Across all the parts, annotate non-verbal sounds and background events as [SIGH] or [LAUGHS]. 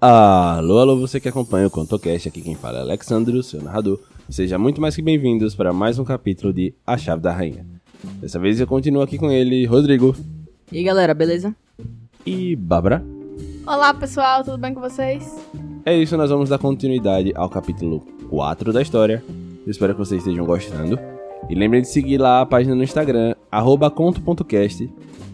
Alô, alô, você que acompanha o ContoCast, aqui quem fala é Alexandro, seu narrador. Seja muito mais que bem-vindos para mais um capítulo de A Chave da Rainha. Dessa vez eu continuo aqui com ele, Rodrigo. E aí, galera, beleza? E Bárbara. Olá, pessoal, tudo bem com vocês? É isso, nós vamos dar continuidade ao capítulo 4 da história. Eu espero que vocês estejam gostando. E lembrem de seguir lá a página no Instagram, conto.cast.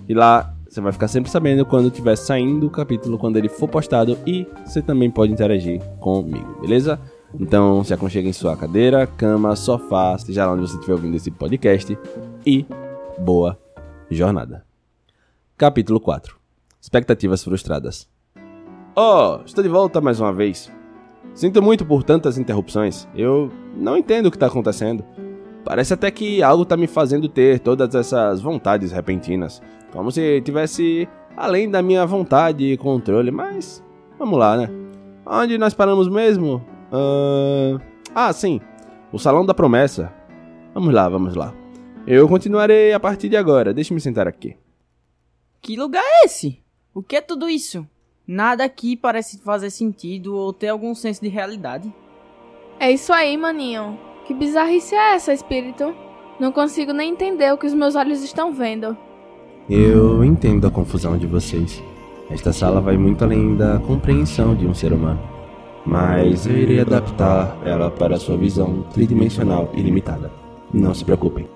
E lá você vai ficar sempre sabendo quando estiver saindo o capítulo, quando ele for postado. E você também pode interagir comigo, beleza? Então se aconchegue em sua cadeira, cama, sofá, seja lá onde você estiver ouvindo esse podcast. E boa jornada. Capítulo 4 Expectativas frustradas. Oh, estou de volta mais uma vez. Sinto muito por tantas interrupções. Eu não entendo o que está acontecendo. Parece até que algo está me fazendo ter todas essas vontades repentinas. Como se tivesse além da minha vontade e controle, mas vamos lá, né? Onde nós paramos mesmo? Uh... Ah, sim. O Salão da Promessa. Vamos lá, vamos lá. Eu continuarei a partir de agora. Deixe-me sentar aqui. Que lugar é esse? O que é tudo isso? Nada aqui parece fazer sentido ou ter algum senso de realidade. É isso aí, maninho. Que bizarrice é essa, espírito? Não consigo nem entender o que os meus olhos estão vendo. Eu entendo a confusão de vocês. Esta sala vai muito além da compreensão de um ser humano. Mas eu irei adaptar ela para sua visão tridimensional e limitada. Não se preocupem.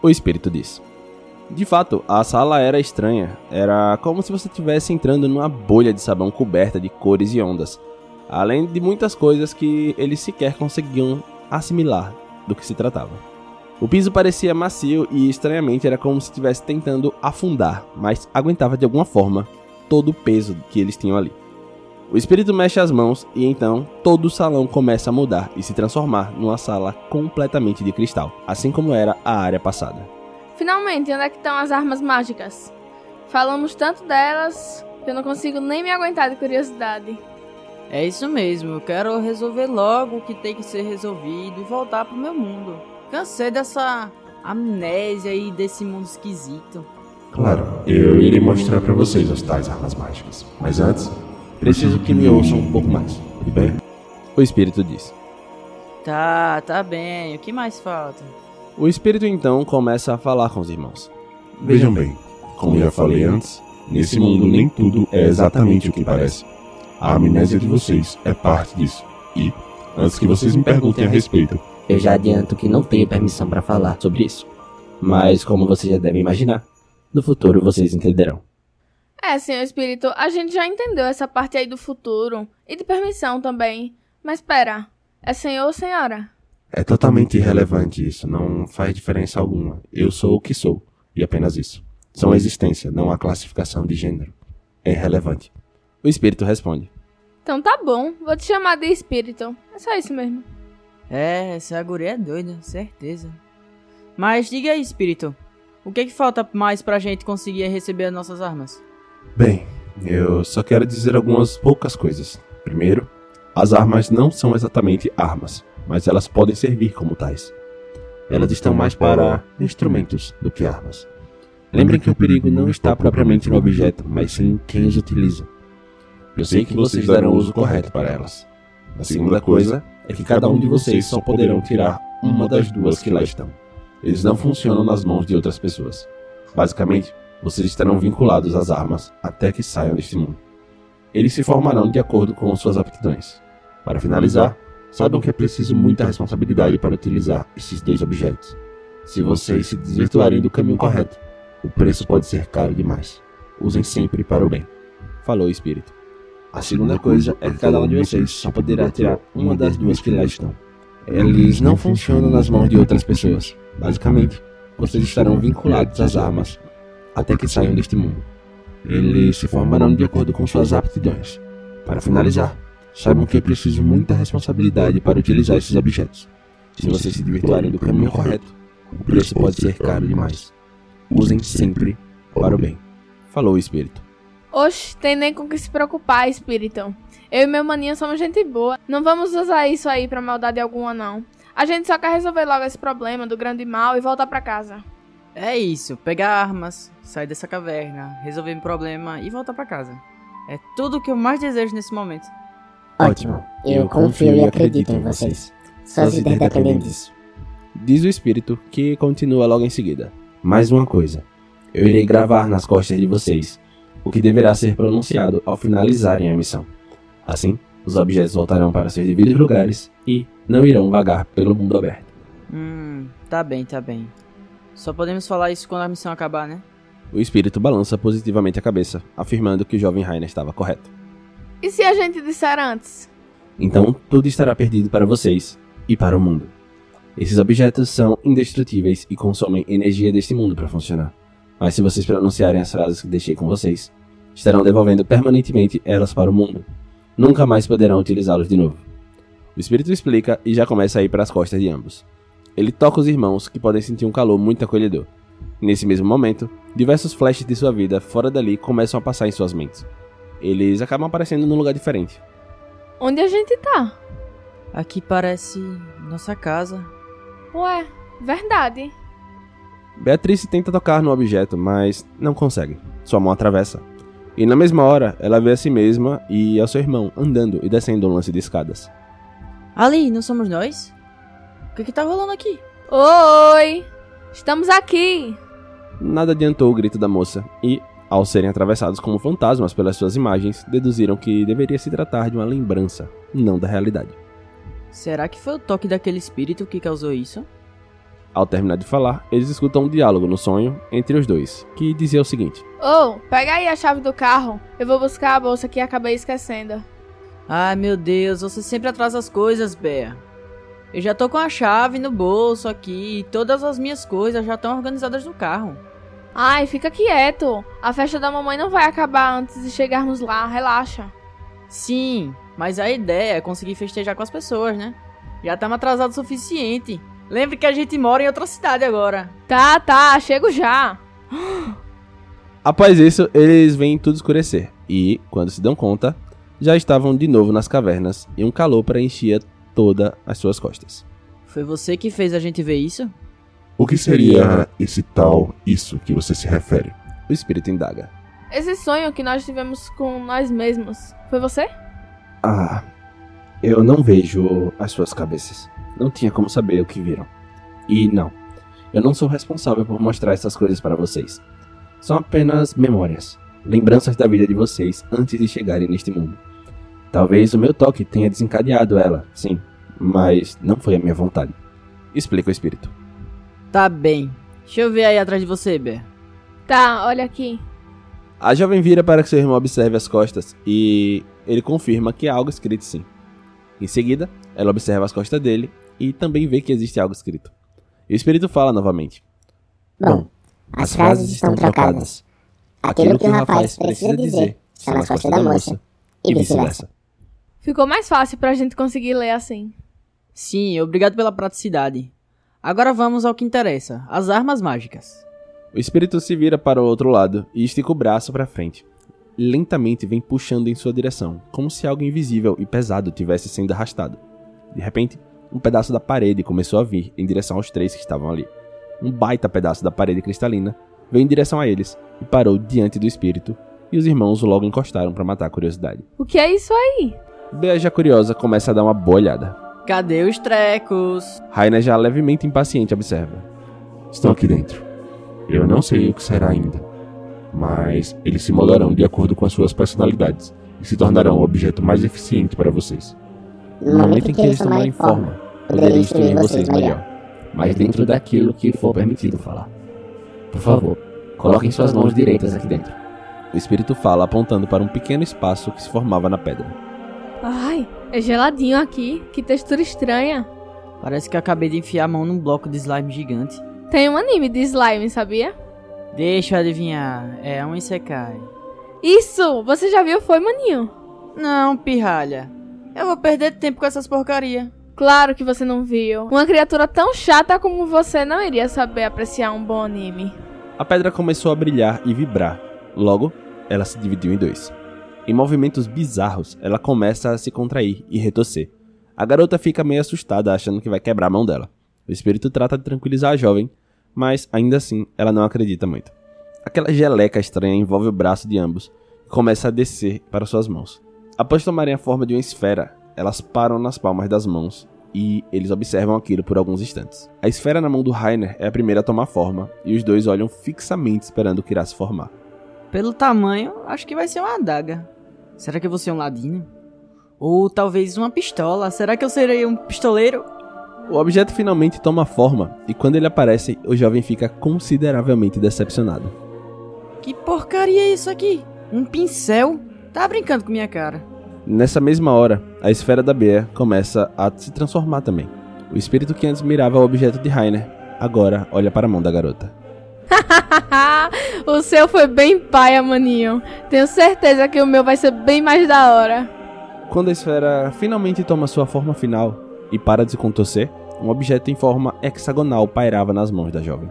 O espírito disse. De fato, a sala era estranha. Era como se você estivesse entrando numa bolha de sabão coberta de cores e ondas. Além de muitas coisas que eles sequer conseguiam assimilar do que se tratava. O piso parecia macio e estranhamente era como se estivesse tentando afundar, mas aguentava de alguma forma todo o peso que eles tinham ali. O espírito mexe as mãos e então todo o salão começa a mudar e se transformar numa sala completamente de cristal, assim como era a área passada. Finalmente, onde é que estão as armas mágicas? Falamos tanto delas que eu não consigo nem me aguentar de curiosidade. É isso mesmo, eu quero resolver logo o que tem que ser resolvido e voltar pro meu mundo. Cansei dessa amnésia e desse mundo esquisito. Claro, eu irei mostrar para vocês as tais armas mágicas. Mas antes, preciso que me ouçam um pouco mais, tudo bem? O espírito disse. Tá, tá bem. O que mais falta? O espírito então começa a falar com os irmãos. Vejam bem, como já falei antes, nesse mundo nem tudo é exatamente o que parece. A amnésia de vocês é parte disso. E, antes que vocês me perguntem a respeito, eu já adianto que não tenho permissão para falar sobre isso. Mas, como vocês já devem imaginar, no futuro vocês entenderão. É, senhor espírito, a gente já entendeu essa parte aí do futuro e de permissão também. Mas espera, é senhor ou senhora? É totalmente irrelevante isso, não faz diferença alguma. Eu sou o que sou, e apenas isso. São a existência, não a classificação de gênero. É irrelevante. O espírito responde. Então tá bom, vou te chamar de espírito. É só isso mesmo. É, essa guria é doida, certeza. Mas diga aí, espírito. O que, que falta mais pra gente conseguir receber as nossas armas? Bem, eu só quero dizer algumas poucas coisas. Primeiro, as armas não são exatamente armas, mas elas podem servir como tais. Elas estão mais para instrumentos do que armas. Lembrem que o perigo não está propriamente no objeto, mas sim quem os utiliza. Eu sei que vocês darão uso correto para elas. A segunda coisa é que cada um de vocês só poderão tirar uma das duas que lá estão. Eles não funcionam nas mãos de outras pessoas. Basicamente, vocês estarão vinculados às armas até que saiam deste mundo. Eles se formarão de acordo com suas aptidões. Para finalizar, saibam que é preciso muita responsabilidade para utilizar esses dois objetos. Se vocês se desvirtuarem do caminho correto, o preço pode ser caro demais. Usem sempre para o bem. Falou o espírito. A segunda coisa é que cada um de vocês só poderá tirar uma das duas que lá estão. Eles não funcionam nas mãos de outras pessoas. Basicamente, vocês estarão vinculados às armas até que saiam deste mundo. Eles se formarão de acordo com suas aptidões. Para finalizar, saibam que é preciso muita responsabilidade para utilizar esses objetos. Se vocês se desvirtuarem do caminho correto, o preço pode ser caro demais. Usem sempre para o bem. Falou o espírito. Oxe, tem nem com que se preocupar, espírito. Eu e meu maninho somos gente boa. Não vamos usar isso aí pra maldade alguma, não. A gente só quer resolver logo esse problema do grande mal e voltar pra casa. É isso, pegar armas, sair dessa caverna, resolver um problema e voltar pra casa. É tudo o que eu mais desejo nesse momento. Ótimo. Eu confio e acredito em vocês. Suas vidas dependem disso. Diz o espírito que continua logo em seguida. Mais uma coisa. Eu irei gravar nas costas de vocês o que deverá ser pronunciado ao finalizarem a missão. Assim, os objetos voltarão para seus devidos lugares e não irão vagar pelo mundo aberto. Hum, tá bem, tá bem. Só podemos falar isso quando a missão acabar, né? O espírito balança positivamente a cabeça, afirmando que o jovem Rainer estava correto. E se a gente disser antes? Então, tudo estará perdido para vocês e para o mundo. Esses objetos são indestrutíveis e consomem energia deste mundo para funcionar. Mas se vocês pronunciarem as frases que deixei com vocês, estarão devolvendo permanentemente elas para o mundo. Nunca mais poderão utilizá-los de novo. O espírito explica e já começa a ir para as costas de ambos. Ele toca os irmãos, que podem sentir um calor muito acolhedor. Nesse mesmo momento, diversos flashes de sua vida fora dali começam a passar em suas mentes. Eles acabam aparecendo num lugar diferente. Onde a gente tá? Aqui parece nossa casa. Ué, verdade. Beatriz tenta tocar no objeto, mas não consegue. Sua mão atravessa. E na mesma hora, ela vê a si mesma e ao seu irmão andando e descendo um lance de escadas. Ali, não somos nós? O que que tá rolando aqui? Oi! Estamos aqui! Nada adiantou o grito da moça, e, ao serem atravessados como fantasmas pelas suas imagens, deduziram que deveria se tratar de uma lembrança, não da realidade. Será que foi o toque daquele espírito que causou isso? Ao terminar de falar, eles escutam um diálogo no sonho entre os dois, que dizia o seguinte: Ô, pega aí a chave do carro. Eu vou buscar a bolsa que acabei esquecendo. Ai meu Deus, você sempre atrasa as coisas, Bea. Eu já tô com a chave no bolso aqui e todas as minhas coisas já estão organizadas no carro. Ai, fica quieto. A festa da mamãe não vai acabar antes de chegarmos lá, relaxa. Sim, mas a ideia é conseguir festejar com as pessoas, né? Já estamos atrasados o suficiente. Lembre que a gente mora em outra cidade agora. Tá, tá, chego já. [GASPS] Após isso, eles veem tudo escurecer, e, quando se dão conta, já estavam de novo nas cavernas e um calor preenchia todas as suas costas. Foi você que fez a gente ver isso? O que seria esse tal isso que você se refere? O espírito indaga. Esse sonho que nós tivemos com nós mesmos, foi você? Ah, eu não vejo as suas cabeças. Não tinha como saber o que viram. E não, eu não sou responsável por mostrar essas coisas para vocês. São apenas memórias, lembranças da vida de vocês antes de chegarem neste mundo. Talvez o meu toque tenha desencadeado ela, sim, mas não foi a minha vontade. Explica o espírito. Tá bem. Deixa eu ver aí atrás de você, Bea. Tá, olha aqui. A jovem vira para que seu irmão observe as costas e ele confirma que há algo escrito sim. Em seguida, ela observa as costas dele e também vê que existe algo escrito. E o espírito fala novamente. Bom, as frases estão trocadas. Aquilo que o rapaz precisa dizer está nas costas da moça. E vice-versa. Ficou mais fácil pra gente conseguir ler assim. Sim, obrigado pela praticidade. Agora vamos ao que interessa: as armas mágicas. O espírito se vira para o outro lado e estica o braço para frente. Lentamente vem puxando em sua direção, como se algo invisível e pesado tivesse sendo arrastado. De repente, um pedaço da parede começou a vir em direção aos três que estavam ali. Um baita pedaço da parede cristalina veio em direção a eles e parou diante do espírito, e os irmãos logo encostaram para matar a curiosidade. O que é isso aí? Bea já curiosa começa a dar uma boa olhada. Cadê os trecos? Raina já levemente impaciente observa. Estão aqui dentro. Eu não sei o que será ainda, mas eles se moldarão de acordo com as suas personalidades e se tornarão o objeto mais eficiente para vocês. No momento em que eles tomarem forma, poderei instruir vocês melhor. Mas dentro daquilo que for permitido falar. Por favor, coloquem suas mãos direitas aqui dentro. O espírito fala apontando para um pequeno espaço que se formava na pedra. Ai, é geladinho aqui. Que textura estranha. Parece que acabei de enfiar a mão num bloco de slime gigante. Tem um anime de slime, sabia? Deixa eu adivinhar, é um Isekai. Isso! Você já viu, foi, maninho? Não, pirralha. Eu vou perder tempo com essas porcaria. Claro que você não viu. Uma criatura tão chata como você não iria saber apreciar um bom anime. A pedra começou a brilhar e vibrar. Logo, ela se dividiu em dois. Em movimentos bizarros, ela começa a se contrair e retorcer. A garota fica meio assustada, achando que vai quebrar a mão dela. O espírito trata de tranquilizar a jovem, mas ainda assim ela não acredita muito. Aquela geleca estranha envolve o braço de ambos e começa a descer para suas mãos. Após tomarem a forma de uma esfera, elas param nas palmas das mãos e eles observam aquilo por alguns instantes. A esfera na mão do Rainer é a primeira a tomar forma e os dois olham fixamente esperando o que irá se formar. Pelo tamanho, acho que vai ser uma adaga. Será que eu vou ser um ladino? Ou talvez uma pistola? Será que eu serei um pistoleiro? O objeto finalmente toma forma e quando ele aparece, o jovem fica consideravelmente decepcionado. Que porcaria é isso aqui? Um pincel? Tá brincando com minha cara. Nessa mesma hora, a esfera da Bea começa a se transformar também. O espírito que antes mirava o objeto de Rainer, agora olha para a mão da garota. [LAUGHS] o seu foi bem paia, maninho. Tenho certeza que o meu vai ser bem mais da hora. Quando a esfera finalmente toma sua forma final e para de se contorcer, um objeto em forma hexagonal pairava nas mãos da jovem.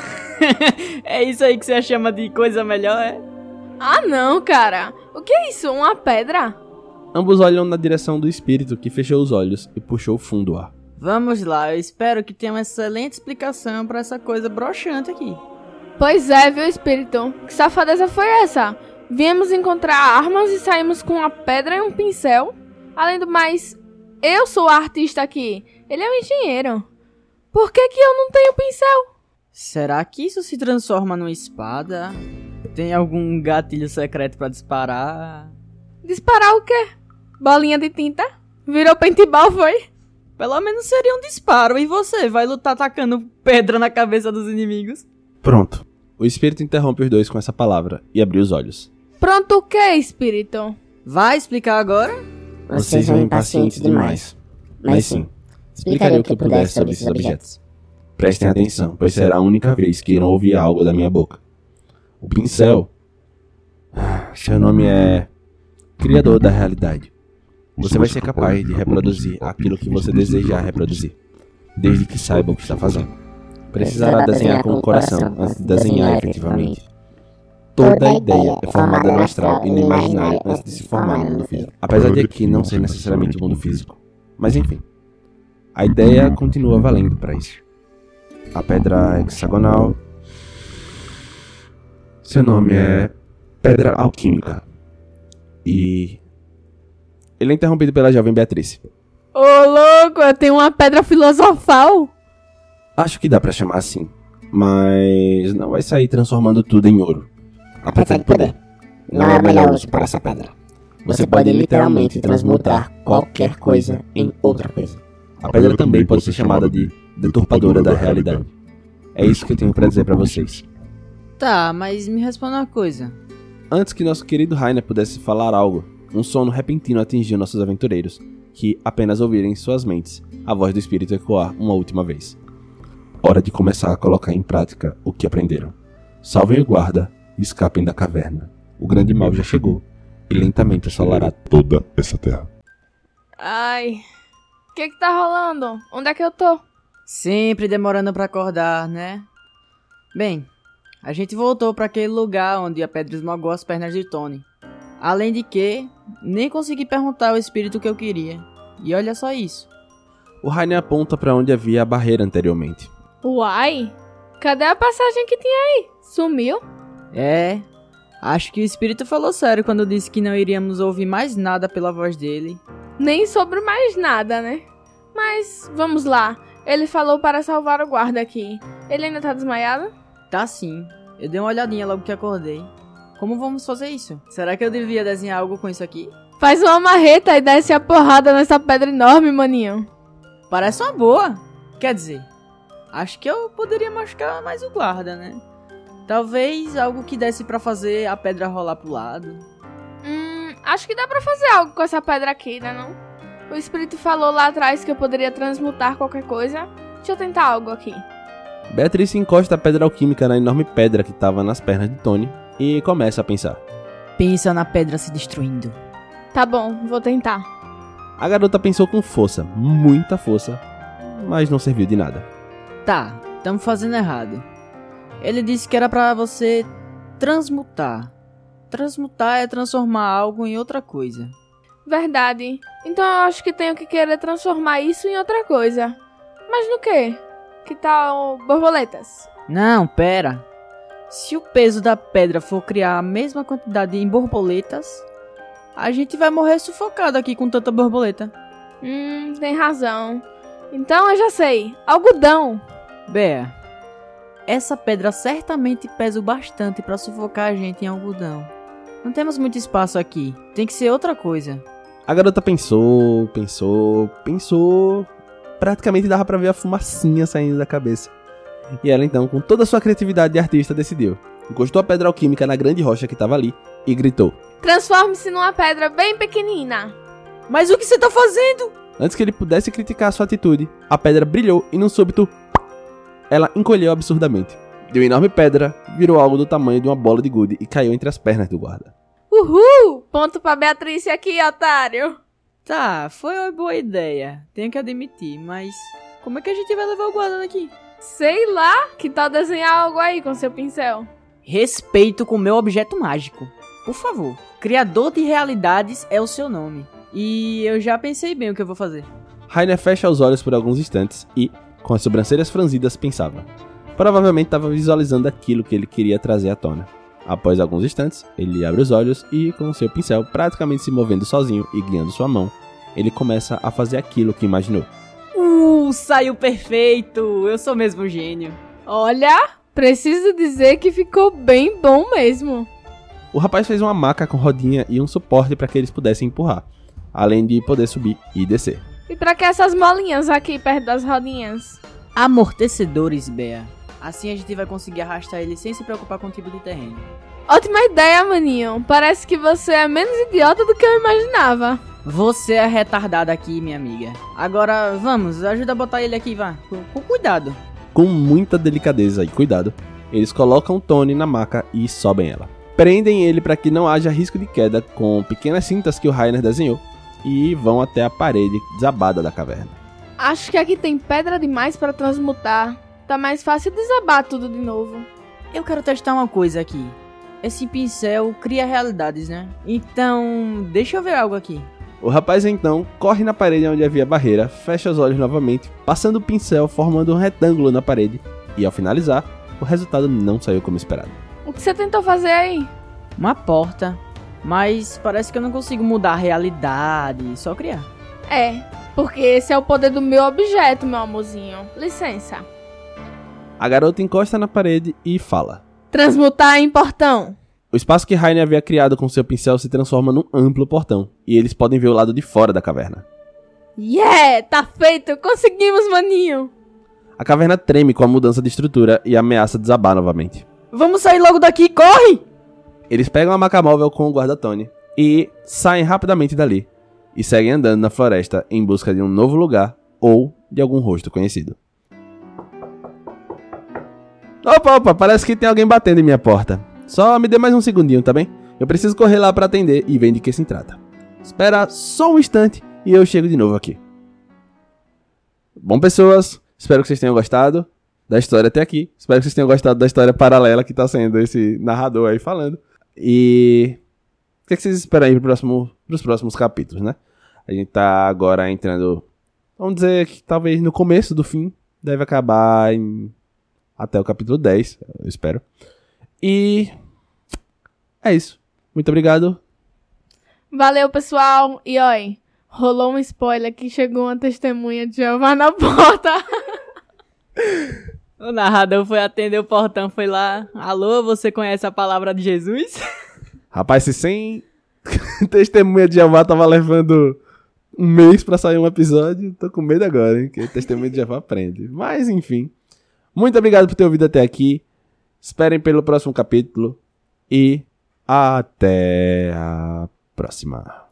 [LAUGHS] é isso aí que você chama de coisa melhor, é? Ah, não, cara. O que é isso? Uma pedra? Ambos olham na direção do espírito que fechou os olhos e puxou fundo o ar. Vamos lá, eu espero que tenha uma excelente explicação para essa coisa broxante aqui. Pois é, viu, espírito? Que safadeza foi essa? Viemos encontrar armas e saímos com uma pedra e um pincel. Além do mais, eu sou o artista aqui. Ele é o engenheiro. Por que, que eu não tenho pincel? Será que isso se transforma numa espada? Tem algum gatilho secreto para disparar? Disparar o quê? Bolinha de tinta? Virou paintball, foi? Pelo menos seria um disparo. E você vai lutar atacando pedra na cabeça dos inimigos? Pronto. O espírito interrompe os dois com essa palavra e abriu os olhos. Pronto o que, espírito? Vai explicar agora? Vocês são impacientes demais. Mas sim, explicarei o que eu puder sobre esses objetos. Prestem atenção, pois será a única vez que irão ouvir algo da minha boca. O pincel. Seu nome é. Criador da realidade. Você vai ser capaz de reproduzir aquilo que você desejar reproduzir, desde que saiba o que está fazendo. Precisará desenhar com o coração antes de desenhar efetivamente. Toda a ideia é formada no astral e no imaginário antes de se formar no mundo físico. Apesar de aqui não ser necessariamente o mundo físico. Mas enfim, a ideia continua valendo para isso. A pedra hexagonal. Seu nome é Pedra Alquímica. E ele é interrompido pela jovem Beatriz. Ô, louco, eu tenho uma pedra filosofal. Acho que dá para chamar assim. Mas não vai sair transformando tudo em ouro. Apesar de poder, não é o melhor uso para essa pedra. Você pode literalmente transmutar qualquer coisa em outra coisa. A pedra também pode ser chamada de deturpadora da realidade. É isso que eu tenho para dizer para vocês. Tá, mas me responda uma coisa. Antes que nosso querido Rainer pudesse falar algo, um sono repentino atingiu nossos aventureiros, que apenas ouviram em suas mentes a voz do espírito ecoar uma última vez. Hora de começar a colocar em prática o que aprenderam. Salvem o guarda e escapem da caverna. O grande mal já chegou e lentamente assolará toda essa terra. Ai, o que que tá rolando? Onde é que eu tô? Sempre demorando para acordar, né? Bem, a gente voltou para aquele lugar onde a pedra esmagou as pernas de Tony. Além de que, nem consegui perguntar ao espírito o que eu queria. E olha só isso. O Rainer aponta para onde havia a barreira anteriormente. Uai, cadê a passagem que tinha aí? Sumiu? É, acho que o espírito falou sério quando disse que não iríamos ouvir mais nada pela voz dele. Nem sobre mais nada, né? Mas vamos lá. Ele falou para salvar o guarda aqui. Ele ainda tá desmaiado? Tá sim. Eu dei uma olhadinha logo que acordei. Como vamos fazer isso? Será que eu devia desenhar algo com isso aqui? Faz uma marreta e desce a porrada nessa pedra enorme, maninho. Parece uma boa. Quer dizer, acho que eu poderia machucar mais o guarda, né? Talvez algo que desse para fazer a pedra rolar pro lado. Hum, acho que dá para fazer algo com essa pedra aqui, né não? O espírito falou lá atrás que eu poderia transmutar qualquer coisa. Deixa eu tentar algo aqui. Beatriz encosta a pedra alquímica na enorme pedra que estava nas pernas de Tony e começa a pensar. Pensa na pedra se destruindo. Tá bom, vou tentar. A garota pensou com força, muita força, mas não serviu de nada. Tá, estamos fazendo errado. Ele disse que era para você transmutar. Transmutar é transformar algo em outra coisa. Verdade. Então eu acho que tenho que querer transformar isso em outra coisa. Mas no quê? Que tal borboletas? Não, pera. Se o peso da pedra for criar a mesma quantidade em borboletas, A gente vai morrer sufocado aqui com tanta borboleta. Hum, tem razão. Então eu já sei. Algodão. Bea, essa pedra certamente pesa o bastante pra sufocar a gente em algodão. Não temos muito espaço aqui. Tem que ser outra coisa. A garota pensou, pensou, pensou. Praticamente dava pra ver a fumacinha saindo da cabeça. E ela então, com toda a sua criatividade de artista, decidiu. Encostou a pedra alquímica na grande rocha que estava ali e gritou. Transforme-se numa pedra bem pequenina. Mas o que você tá fazendo? Antes que ele pudesse criticar sua atitude, a pedra brilhou e num súbito ela encolheu absurdamente. De uma enorme pedra, virou algo do tamanho de uma bola de gude e caiu entre as pernas do guarda. Uhul! Ponto pra Beatriz aqui, otário. Tá, foi uma boa ideia. Tenho que admitir, mas como é que a gente vai levar o guarda daqui? Sei lá, que tal desenhar algo aí com seu pincel? Respeito com meu objeto mágico. Por favor. Criador de realidades é o seu nome. E eu já pensei bem o que eu vou fazer. Rainer fecha os olhos por alguns instantes e, com as sobrancelhas franzidas, pensava. Provavelmente estava visualizando aquilo que ele queria trazer à tona. Após alguns instantes, ele abre os olhos e, com seu pincel praticamente se movendo sozinho e guiando sua mão, ele começa a fazer aquilo que imaginou. Uh, saiu perfeito! Eu sou mesmo um gênio. Olha, preciso dizer que ficou bem bom mesmo. O rapaz fez uma maca com rodinha e um suporte para que eles pudessem empurrar, além de poder subir e descer. E pra que essas molinhas aqui perto das rodinhas? Amortecedores, Bea. Assim a gente vai conseguir arrastar ele sem se preocupar com o tipo de terreno. Ótima ideia, maninho. Parece que você é menos idiota do que eu imaginava. Você é retardada aqui, minha amiga. Agora, vamos, ajuda a botar ele aqui, vá. Com, com cuidado. Com muita delicadeza e cuidado, eles colocam Tony na maca e sobem ela. Prendem ele para que não haja risco de queda com pequenas cintas que o Rainer desenhou e vão até a parede desabada da caverna. Acho que aqui tem pedra demais para transmutar. Tá mais fácil desabar tudo de novo. Eu quero testar uma coisa aqui. Esse pincel cria realidades, né? Então, deixa eu ver algo aqui. O rapaz então corre na parede onde havia barreira, fecha os olhos novamente, passando o pincel formando um retângulo na parede, e ao finalizar, o resultado não saiu como esperado. O que você tentou fazer aí? Uma porta. Mas parece que eu não consigo mudar a realidade, só criar. É, porque esse é o poder do meu objeto, meu amorzinho. Licença. A garota encosta na parede e fala. Transmutar em portão. O espaço que Rainer havia criado com seu pincel se transforma num amplo portão, e eles podem ver o lado de fora da caverna. Yeah, tá feito! Conseguimos, maninho! A caverna treme com a mudança de estrutura e ameaça desabar novamente. Vamos sair logo daqui, corre! Eles pegam a maca móvel com o guarda Tony e saem rapidamente dali, e seguem andando na floresta em busca de um novo lugar ou de algum rosto conhecido. Opa, opa, parece que tem alguém batendo em minha porta. Só me dê mais um segundinho, tá bem? Eu preciso correr lá para atender e ver de que se trata. Espera só um instante e eu chego de novo aqui. Bom, pessoas, espero que vocês tenham gostado da história até aqui. Espero que vocês tenham gostado da história paralela que tá sendo esse narrador aí falando. E o que, é que vocês esperam aí pro próximo, pros próximos capítulos, né? A gente tá agora entrando, vamos dizer que talvez no começo do fim, deve acabar em até o capítulo 10, eu espero. E é isso. Muito obrigado. Valeu, pessoal. E oi, rolou um spoiler que chegou uma testemunha de Jeová na porta. [LAUGHS] O narrador foi atender o portão, foi lá. Alô, você conhece a palavra de Jesus? [LAUGHS] Rapaz, se sem [LAUGHS] testemunha de Jeová tava levando um mês pra sair um episódio, tô com medo agora, hein? Que testemunha de Jeová aprende. Mas, enfim. Muito obrigado por ter ouvido até aqui. Esperem pelo próximo capítulo. E até a próxima.